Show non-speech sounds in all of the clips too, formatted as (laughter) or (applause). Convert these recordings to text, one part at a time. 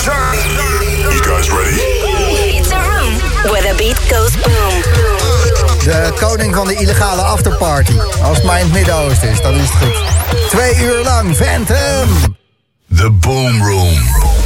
You guys ready? It's a room where the beat goes boom. De koning van de illegale afterparty. Als het maar in het Midden-Oosten is, dan is het goed. Twee uur lang, Phantom! The Boom Room.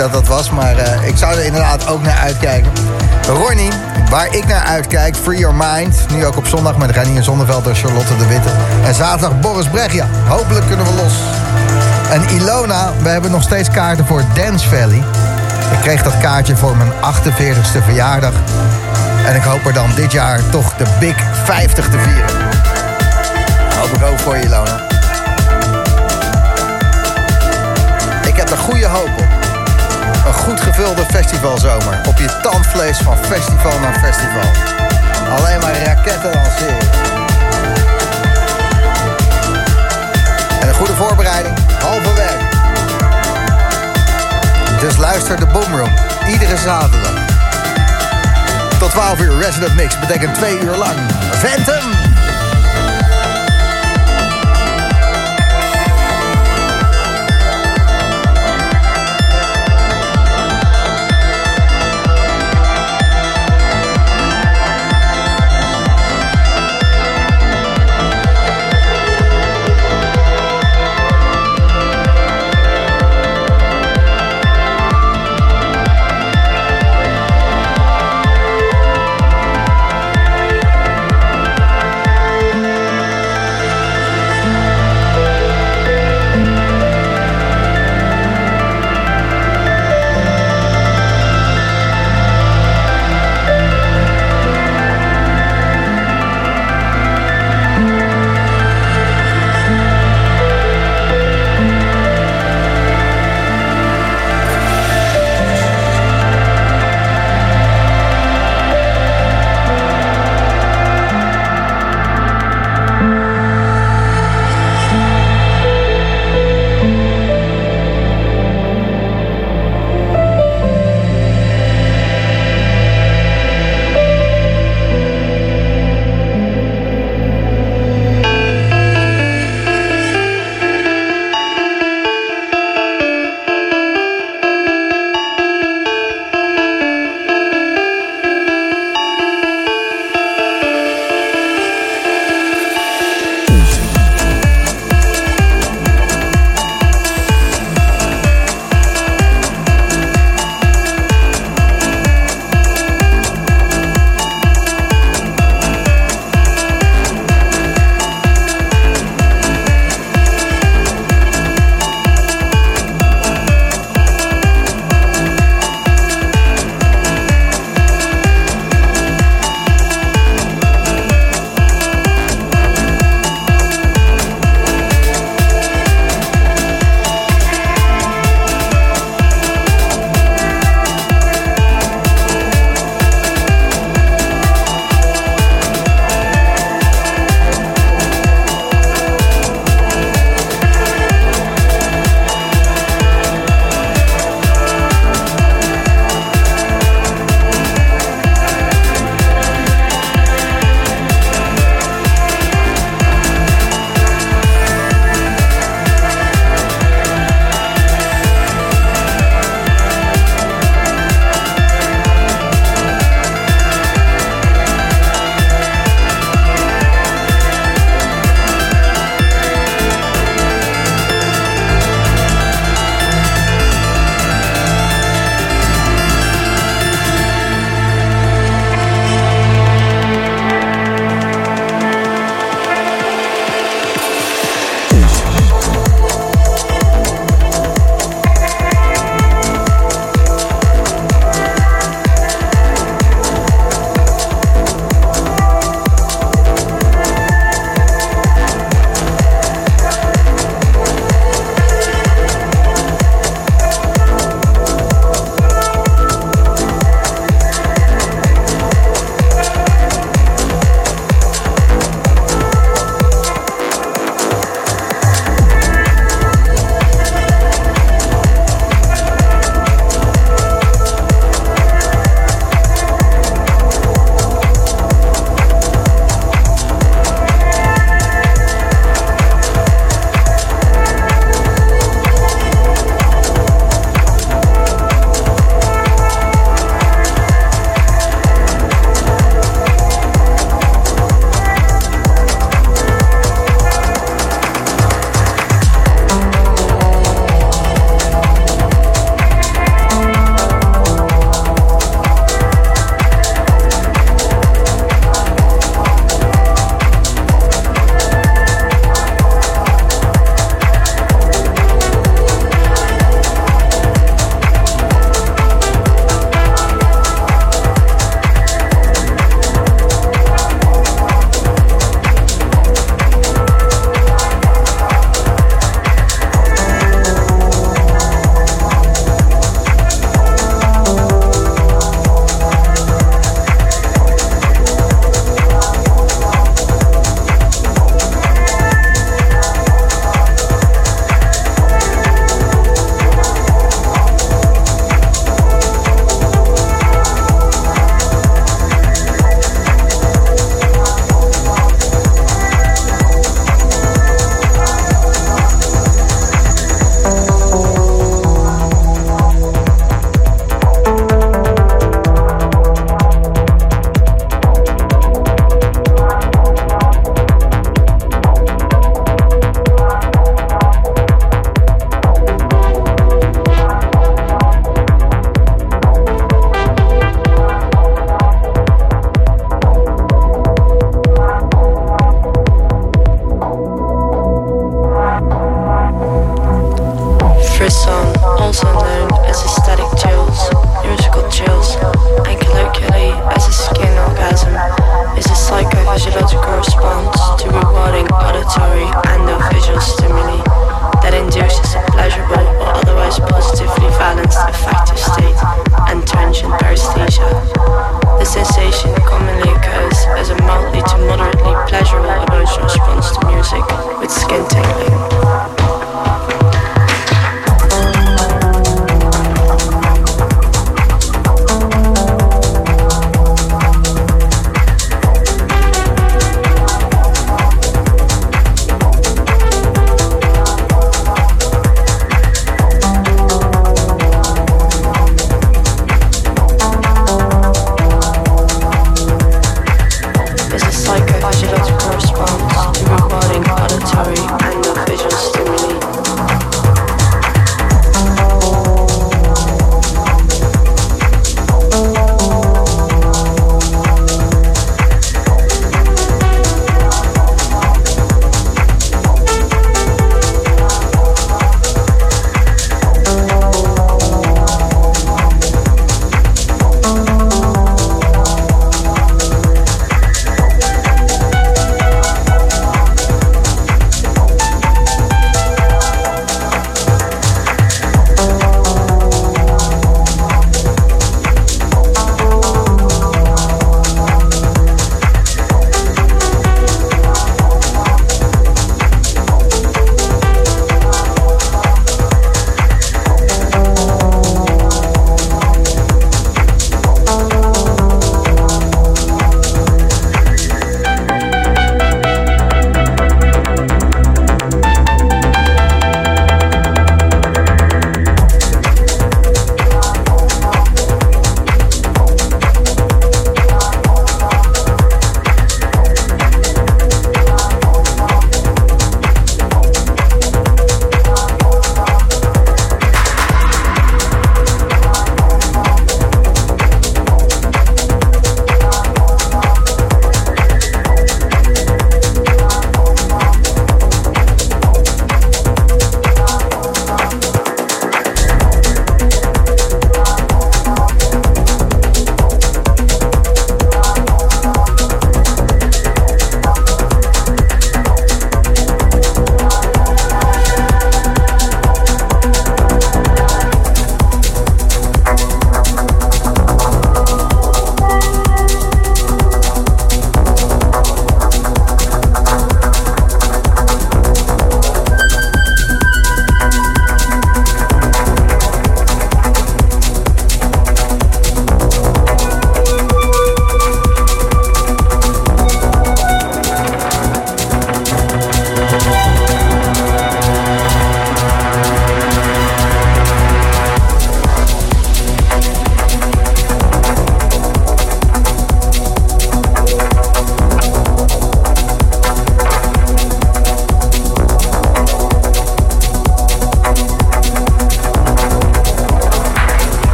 Dat dat was, maar uh, ik zou er inderdaad ook naar uitkijken. Ronnie, waar ik naar uitkijk, Free Your Mind. Nu ook op zondag met Reinier Zonneveld en Charlotte de Witte. En zaterdag Boris Bregia. Hopelijk kunnen we los. En Ilona, we hebben nog steeds kaarten voor Dance Valley. Ik kreeg dat kaartje voor mijn 48ste verjaardag. En ik hoop er dan dit jaar toch de Big 50 te vieren. Hoop ik ook voor je, Lona. Ik heb er goede hoop op. Een goed gevulde festivalzomer. Op je tandvlees van festival naar festival. Alleen maar raketten lanceren. En een goede voorbereiding. Halve werk. Dus luister de Boomroom. Iedere zaterdag. Tot 12 uur Resident Mix betekent 2 uur lang. Phantom!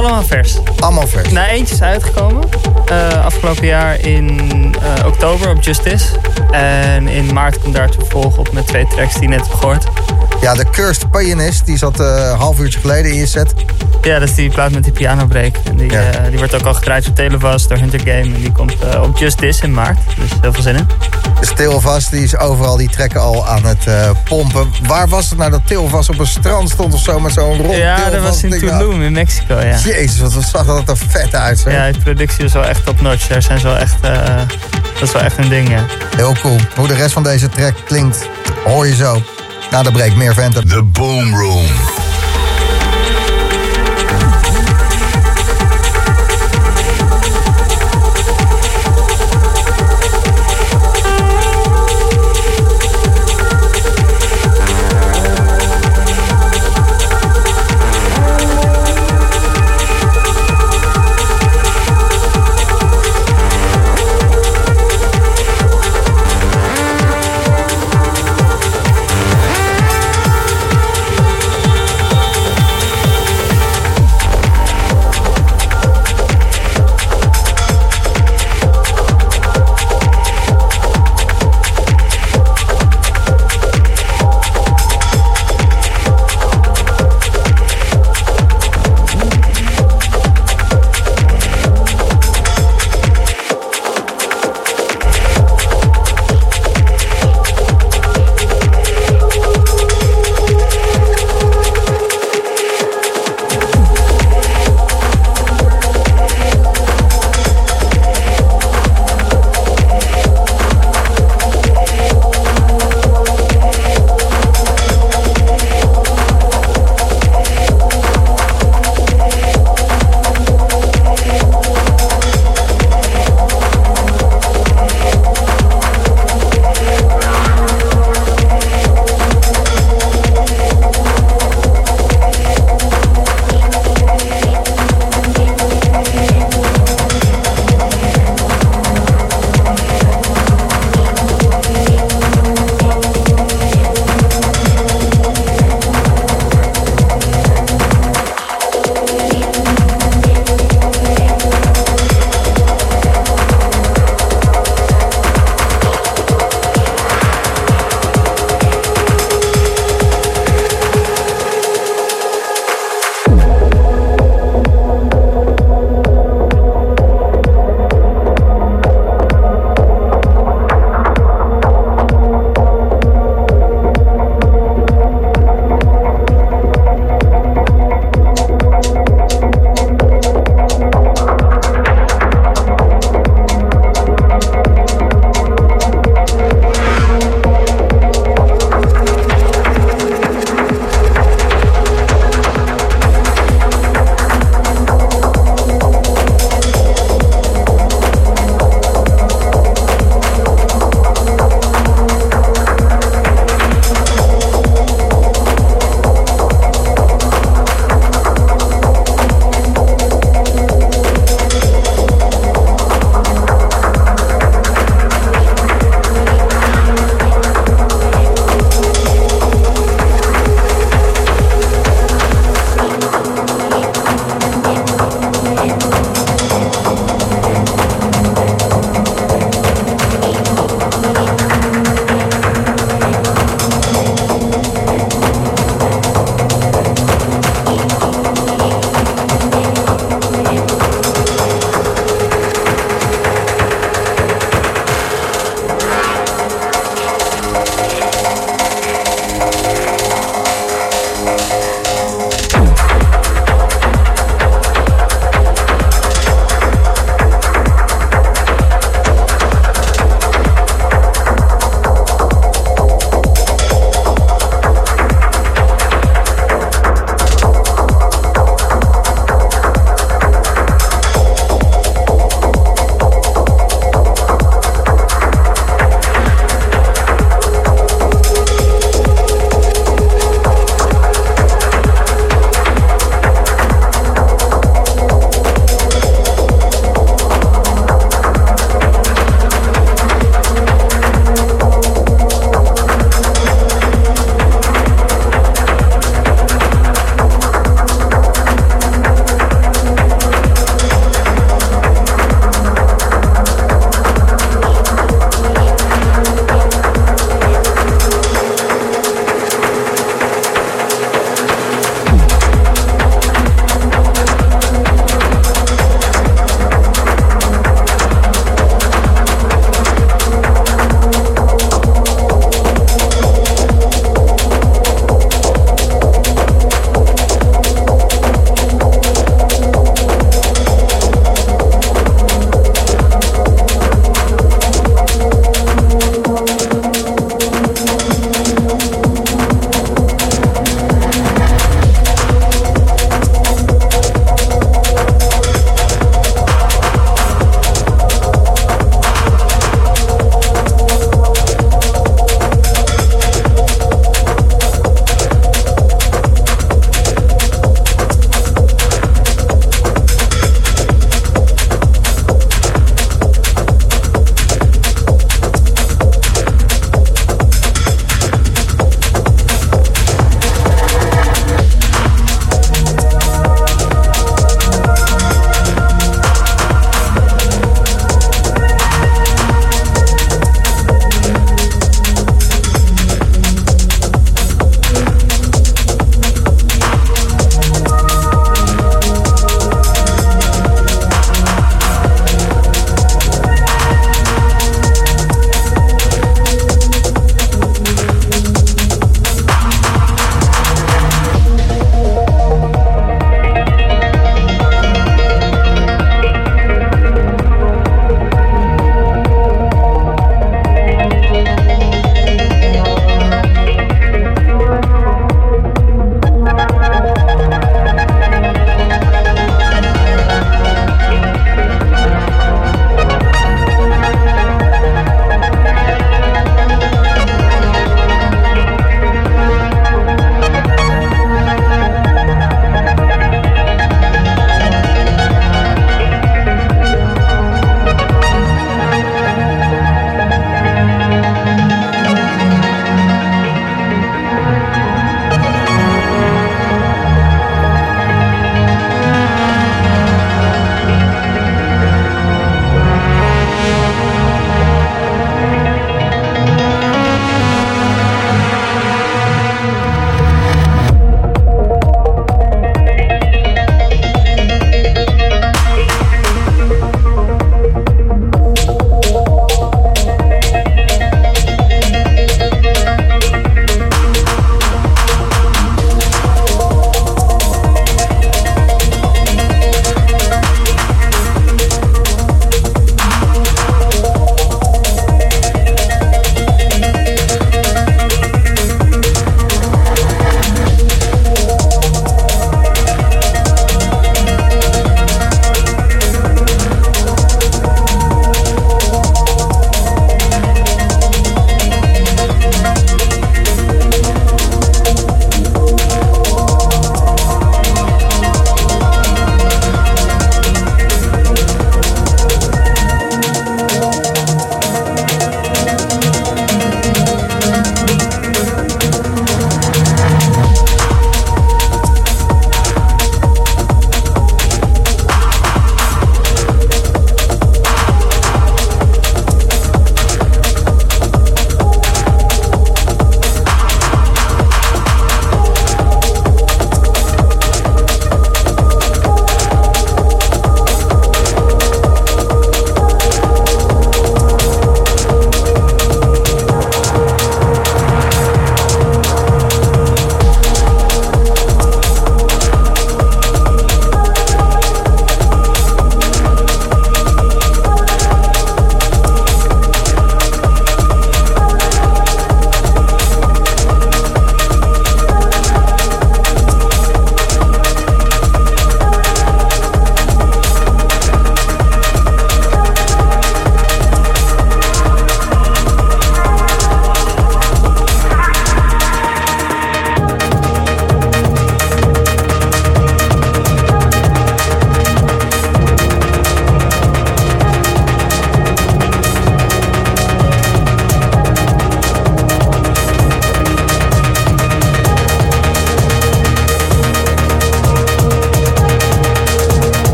Allemaal vers. Allemaal vers. Nou, eentje is uitgekomen. Uh, afgelopen jaar in uh, oktober op Justice. En in maart komt daar vervolg op met twee tracks die je net hebt gehoord. Ja, de Cursed Pianist, die zat een half uurtje geleden in je set. Ja, dat is die plaat met die pianobreak. En die, ja. die wordt ook al gedraaid op Televast door Hunter Game. En die komt op Just This in maart. Dus heel veel zin in. Dus Televast, die is overal die trekken al aan het uh, pompen. Waar was het nou dat Televast op een strand stond of zo met zo'n rond Ja, dat was in Tulum in Mexico, ja. Jezus, wat zag dat er vet uit. Ja, de productie is wel echt top notch. Daar zijn ze wel echt, dat is wel echt een ding, ja. Heel cool. Hoe de rest van deze track klinkt, hoor je zo. Na de break, meer Phantom. The Boom Room.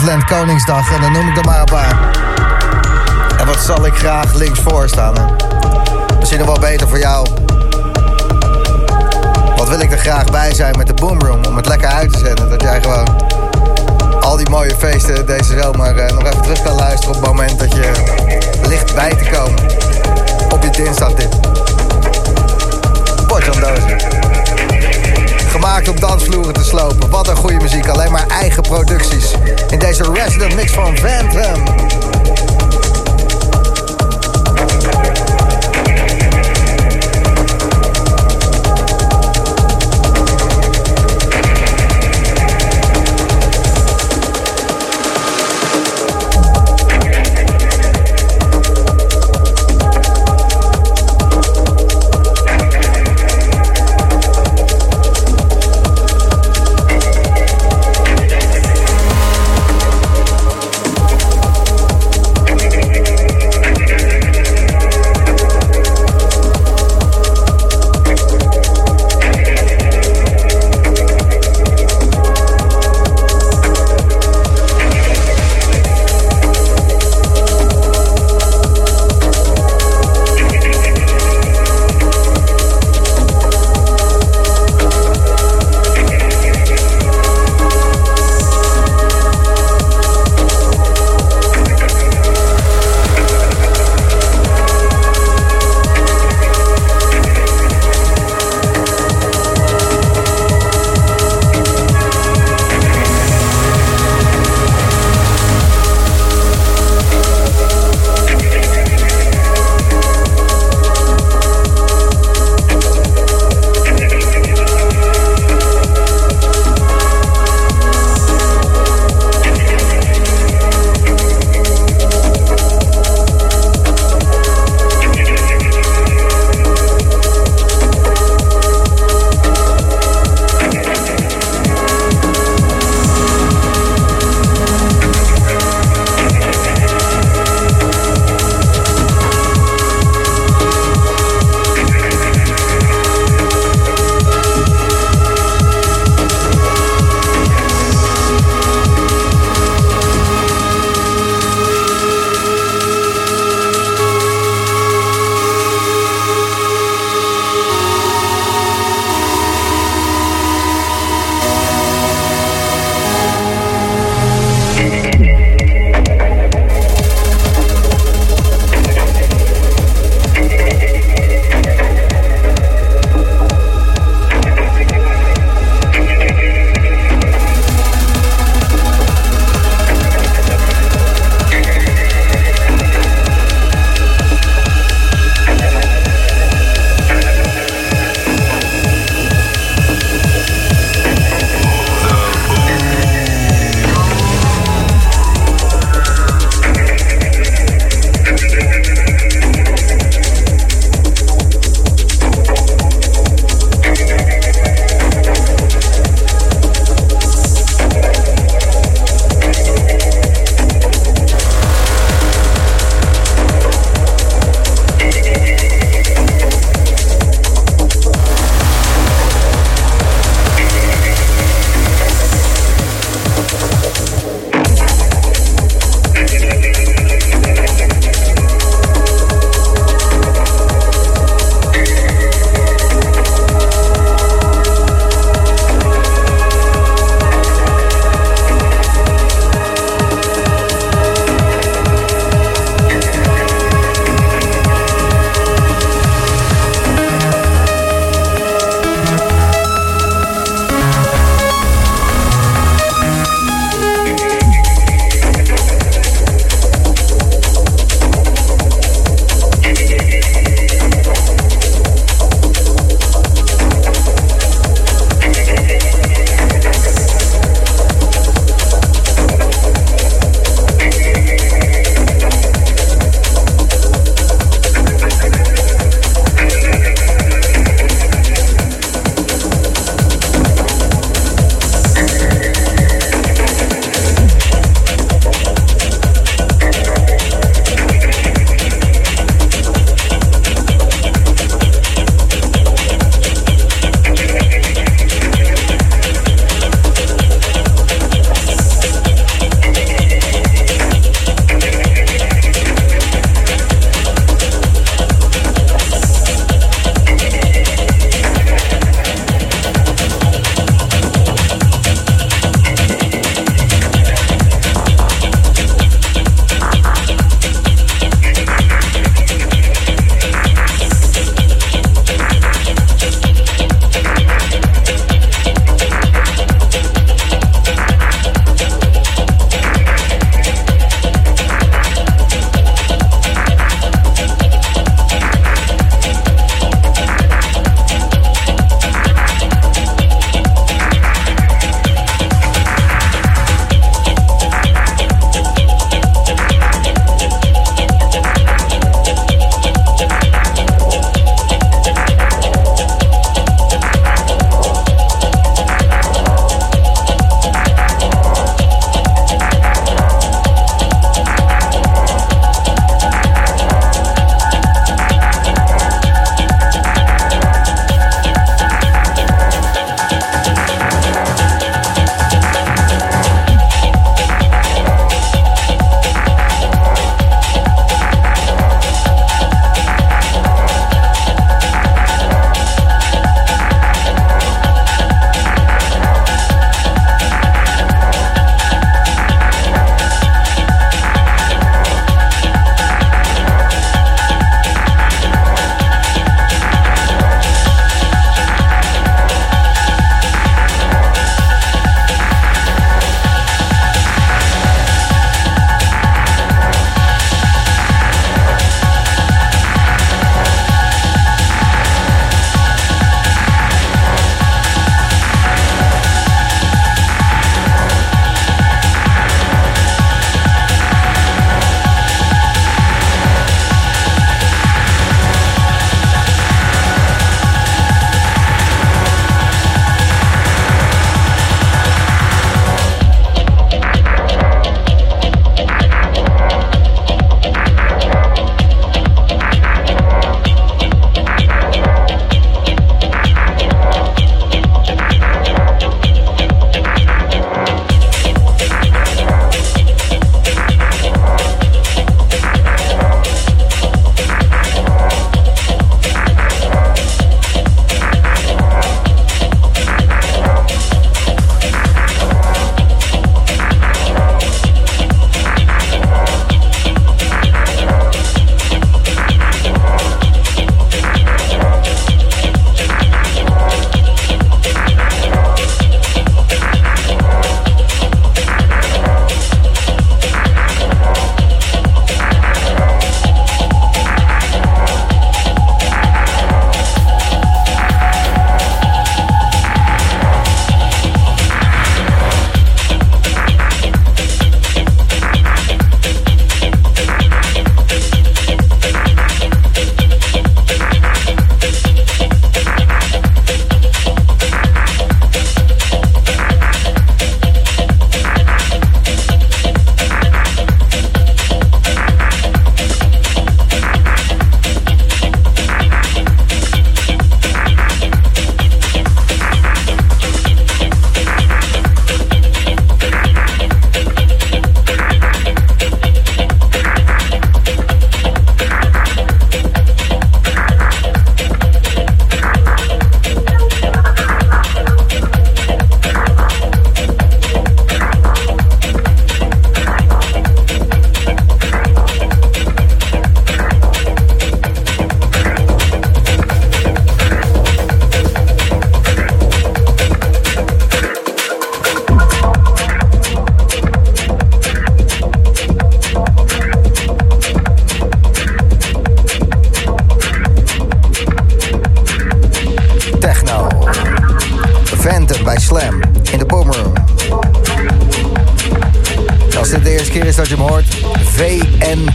Loveland Koningsdag en dan noem ik er maar een paar. En wat zal ik graag links voor staan, hè? Misschien nog wel beter voor jou. Wat wil ik er graag bij zijn met de Boomroom om het lekker uit te zetten. Dat jij gewoon al die mooie feesten deze zomer eh, nog even terug kan luisteren op het moment dat je ligt bij te komen. Op je dinsdag dit. Potjan Dozen. Gemaakt om dansvloeren te slopen. Wat een goede muziek. Alleen maar eigen producties. In deze resident mix van Phantom.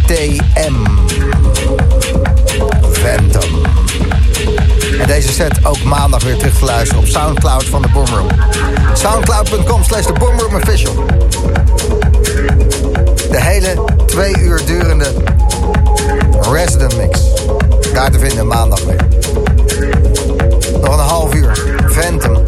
VNTM. Phantom. En deze set ook maandag weer terug te luisteren op Soundcloud van de Boomroom. Soundcloud.com slash de Boomroom Official. De hele twee uur durende Resident Mix. Daar te vinden maandag weer. Nog een half uur. Phantom.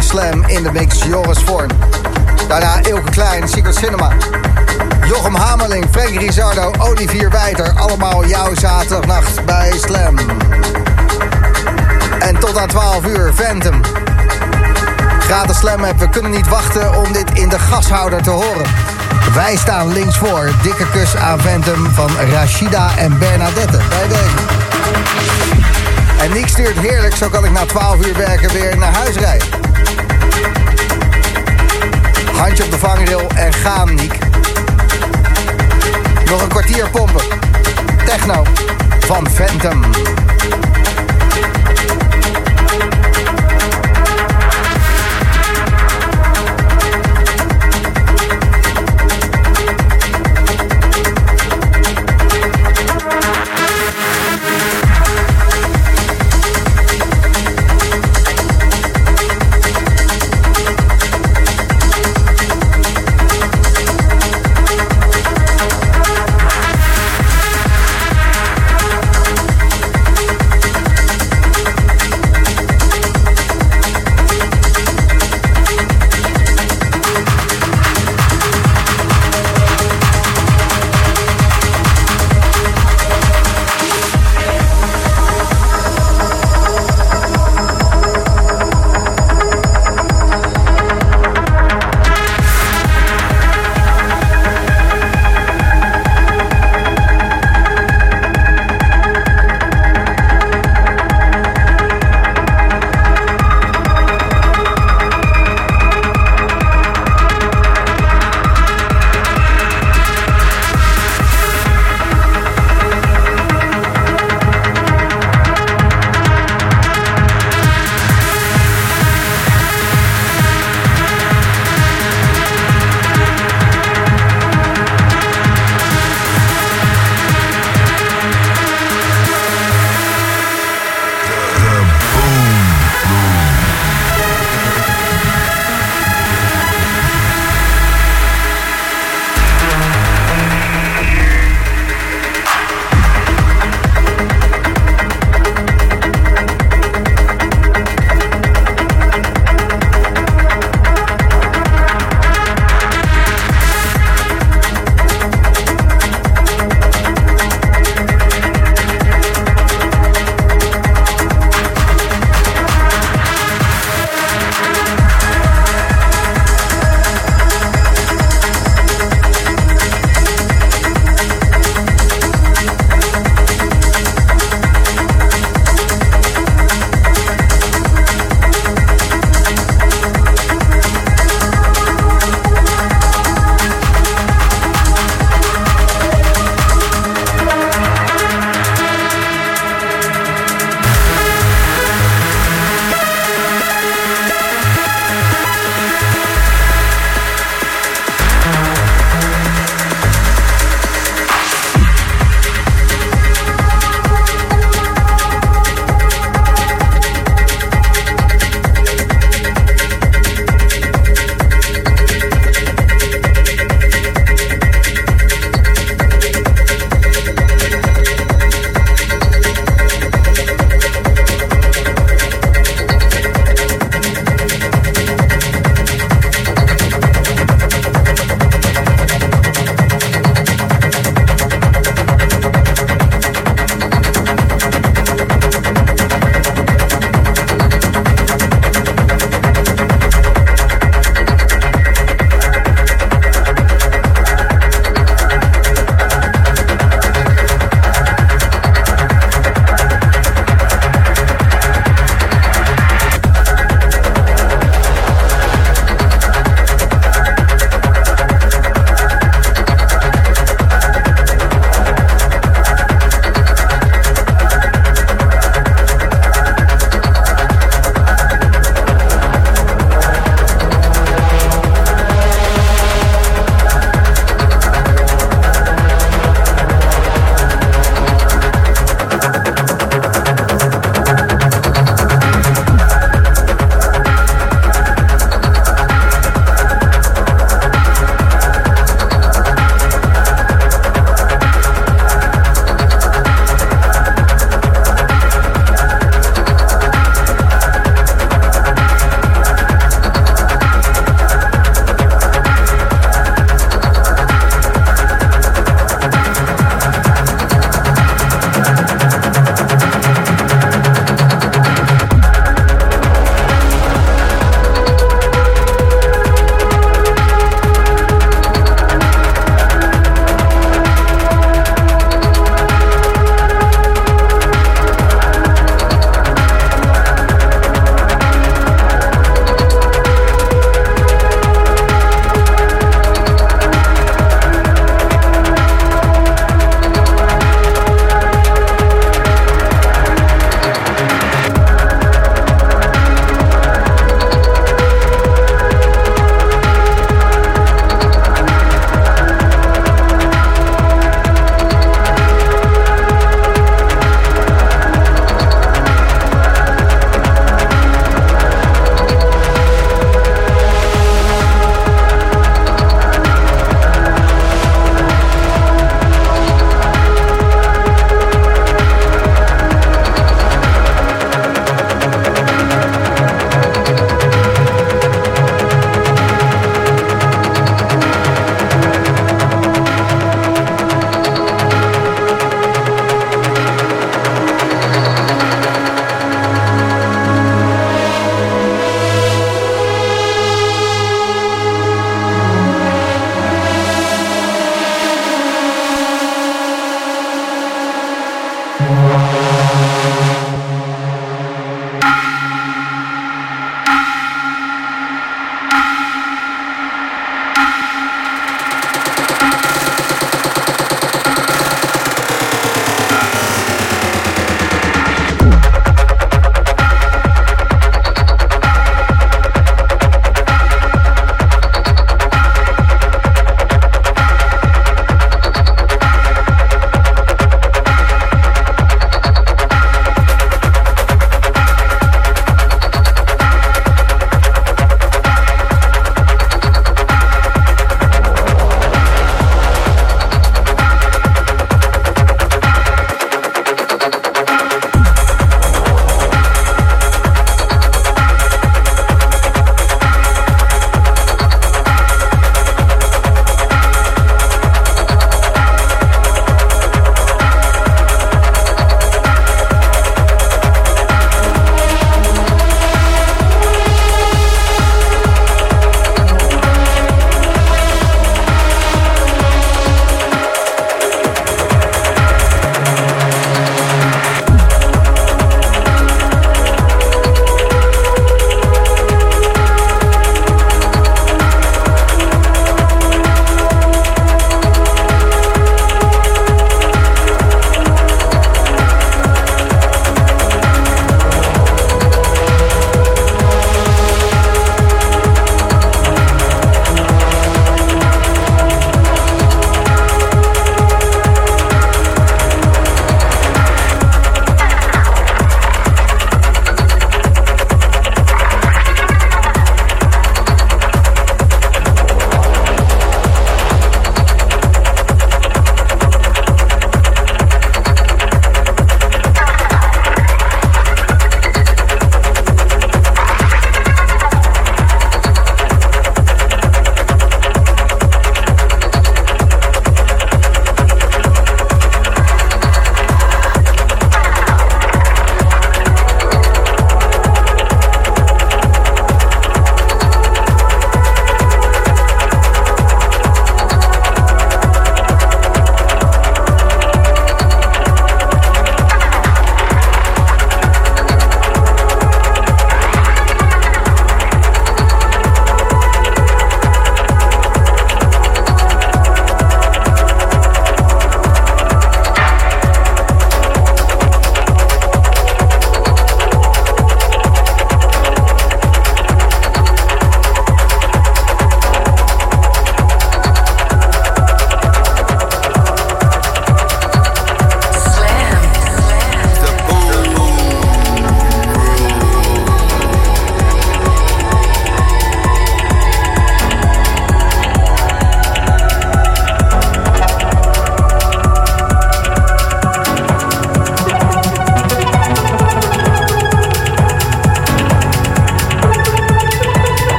Slam in de mix Joris Vorn. Daarna Ilke Klein, Secret Cinema. Jochem Hamerling, Frank Rizardo, Olivier Wijter. Allemaal jouw zaterdagnacht bij Slam. En tot aan 12 uur, Phantom. Gratis Slam app, we kunnen niet wachten om dit in de gashouder te horen. Wij staan links voor. Dikke kus aan Phantom van Rashida en Bernadette. Bij deze. En Nick stuurt heerlijk, zo kan ik na 12 uur werken weer naar huis rijden. Handje op de vangrail en gaan, Niek. Nog een kwartier pompen. Techno van Phantom.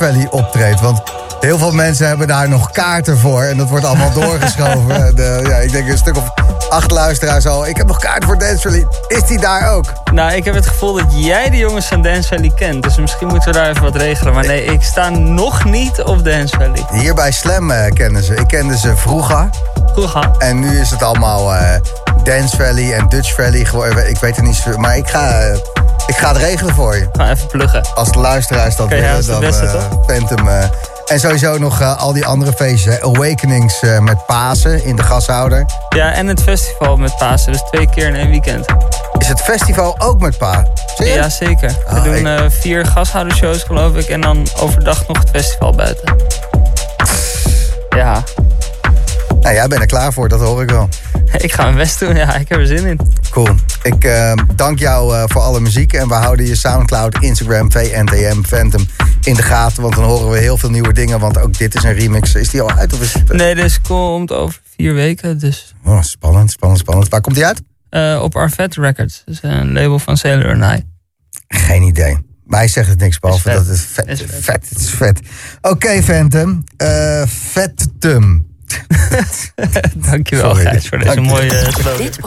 Valley optreedt. Want heel veel mensen hebben daar nog kaarten voor. En dat wordt allemaal doorgeschoven. (laughs) De, ja, ik denk een stuk of acht luisteraars al. Ik heb nog kaarten voor Dance Valley. Is die daar ook? Nou, ik heb het gevoel dat jij de jongens van Dance Valley kent. Dus misschien moeten we daar even wat regelen. Maar nee, ik sta nog niet op Dance Valley. Hier bij Slam eh, kennen ze. Ik kende ze vroeger. Vroeger. En nu is het allemaal eh, Dance Valley en Dutch Valley. geworden. Ik weet het niet zo. Maar ik ga, eh, ik ga het regelen voor je. Gewoon even pluggen. Als de luisteraars dat ja, willen, dat is dan het beste, toch? Phantom. eh. en sowieso nog eh, al die andere feestjes. Awakenings met Pasen in de gashouder. Ja, en het festival met Pasen. Dus twee keer in één weekend. Is het festival ook met Pa? Serieus? Ja, zeker. We Ah, doen eh, vier gashoudershows, geloof ik. En dan overdag nog het festival buiten. Ja, Nou, jij bent er klaar voor, dat hoor ik wel. (laughs) ik ga mijn best doen. Ja, ik heb er zin in. Cool. Ik eh, dank jou eh, voor alle muziek. En we houden je Soundcloud, Instagram, VNTM, Phantom in de gaten. Want dan horen we heel veel nieuwe dingen. Want ook dit is een remix. Is die al uit? Of is het, eh, Nee, dus komt over vier weken. Dus oh, spannend, spannend, spannend. Waar komt die uit? eh, op Arvet Records. Dus een label van Sailor and I. Geen idee. Mij zegt het niks, behalve dat het vet Is is. vet. Vet, het is vet. Oké, Phantom. Eh Vettum. (laughs) Dankjewel, Sorry. Gijs, voor deze mooie slogan. Dit,